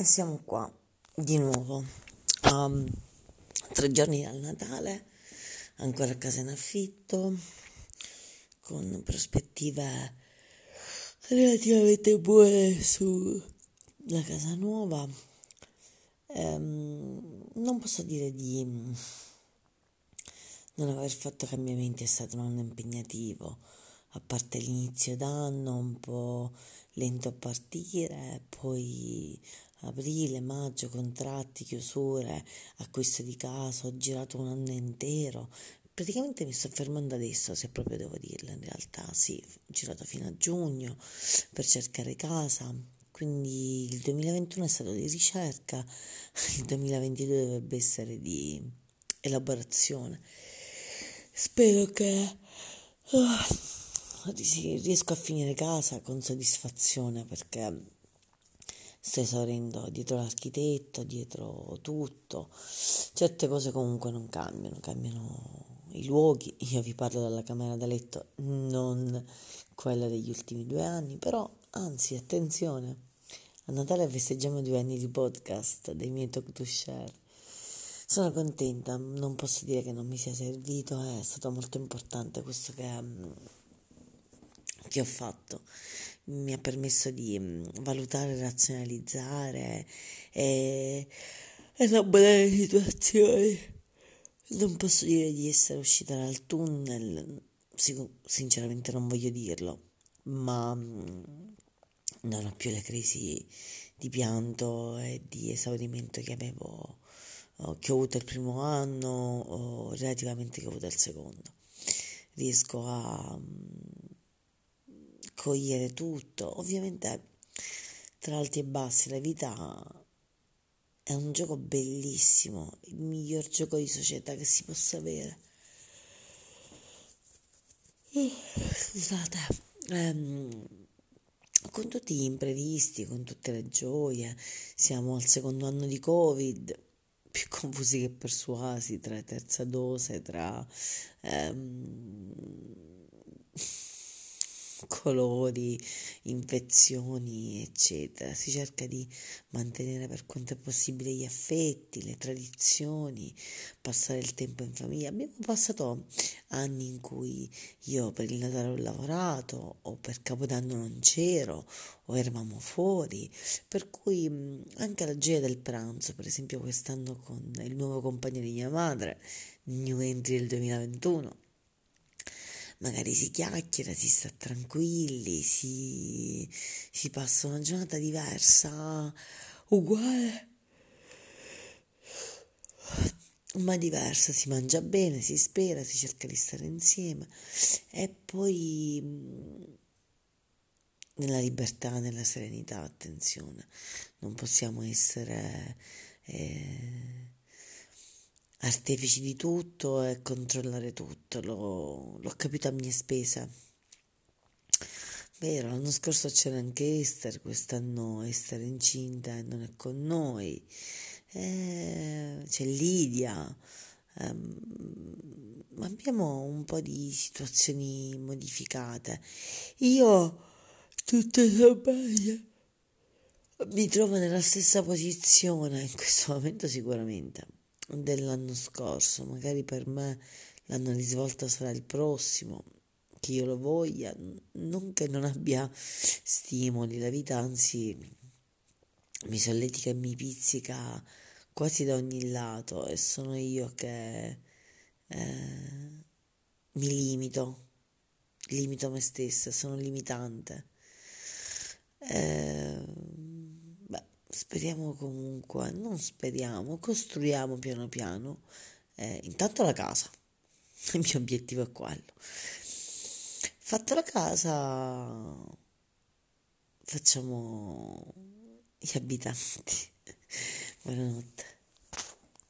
E siamo qua di nuovo um, tre giorni dal Natale, ancora a casa in affitto, con prospettive relativamente buone sulla casa nuova. Ehm, non posso dire di non aver fatto cambiamenti, è stato un anno impegnativo, a parte l'inizio d'anno un po' lento a partire, poi aprile, maggio, contratti, chiusure, acquisto di casa, ho girato un anno intero. Praticamente mi sto fermando adesso, se proprio devo dirlo, in realtà sì, ho girato fino a giugno per cercare casa, quindi il 2021 è stato di ricerca, il 2022 dovrebbe essere di elaborazione. Spero che uh, riesco a finire casa con soddisfazione perché sto esaurendo dietro l'architetto, dietro tutto. Certe cose comunque non cambiano, cambiano i luoghi. Io vi parlo dalla camera da letto, non quella degli ultimi due anni, però anzi, attenzione. A Natale festeggiamo due anni di podcast dei miei talk to share. Sono contenta, non posso dire che non mi sia servito, è stato molto importante questo che, che ho fatto mi ha permesso di mm, valutare, razionalizzare e elaborare situazioni. Non posso dire di essere uscita dal tunnel, sinceramente non voglio dirlo, ma mm, non ho più le crisi di pianto e di esaurimento che avevo, che ho avuto il primo anno o relativamente che ho avuto il secondo. Riesco a mm, cogliere tutto. Ovviamente tra alti e bassi la vita è un gioco bellissimo, il miglior gioco di società che si possa avere. Scusate, ehm, con tutti gli imprevisti, con tutte le gioie, siamo al secondo anno di Covid, più confusi che persuasi tra terza dose, tra ehm, colori, infezioni, eccetera. Si cerca di mantenere per quanto è possibile gli affetti, le tradizioni, passare il tempo in famiglia. Abbiamo passato anni in cui io per il Natale ho lavorato o per Capodanno non c'ero o eravamo fuori, per cui anche la gioia del pranzo, per esempio quest'anno con il nuovo compagno di mia madre, New Entry del 2021 magari si chiacchiera, si sta tranquilli, si, si passa una giornata diversa, uguale, ma diversa, si mangia bene, si spera, si cerca di stare insieme. E poi nella libertà, nella serenità, attenzione, non possiamo essere... Eh, artefici di tutto e controllare tutto, l'ho, l'ho capito a mie spese. Vero, l'anno scorso c'era anche Esther, quest'anno Esther è incinta e non è con noi. Eh, c'è Lidia. Eh, abbiamo un po' di situazioni modificate. Io, tutto sommato, mi trovo nella stessa posizione in questo momento sicuramente dell'anno scorso, magari per me l'anno di svolta sarà il prossimo, che io lo voglia, non che non abbia stimoli, la vita anzi mi solletica e mi pizzica quasi da ogni lato e sono io che eh, mi limito, limito me stessa, sono limitante. Eh, Speriamo comunque, non speriamo, costruiamo piano piano. Eh, intanto la casa, il mio obiettivo è quello. Fatta la casa, facciamo gli abitanti. Buonanotte.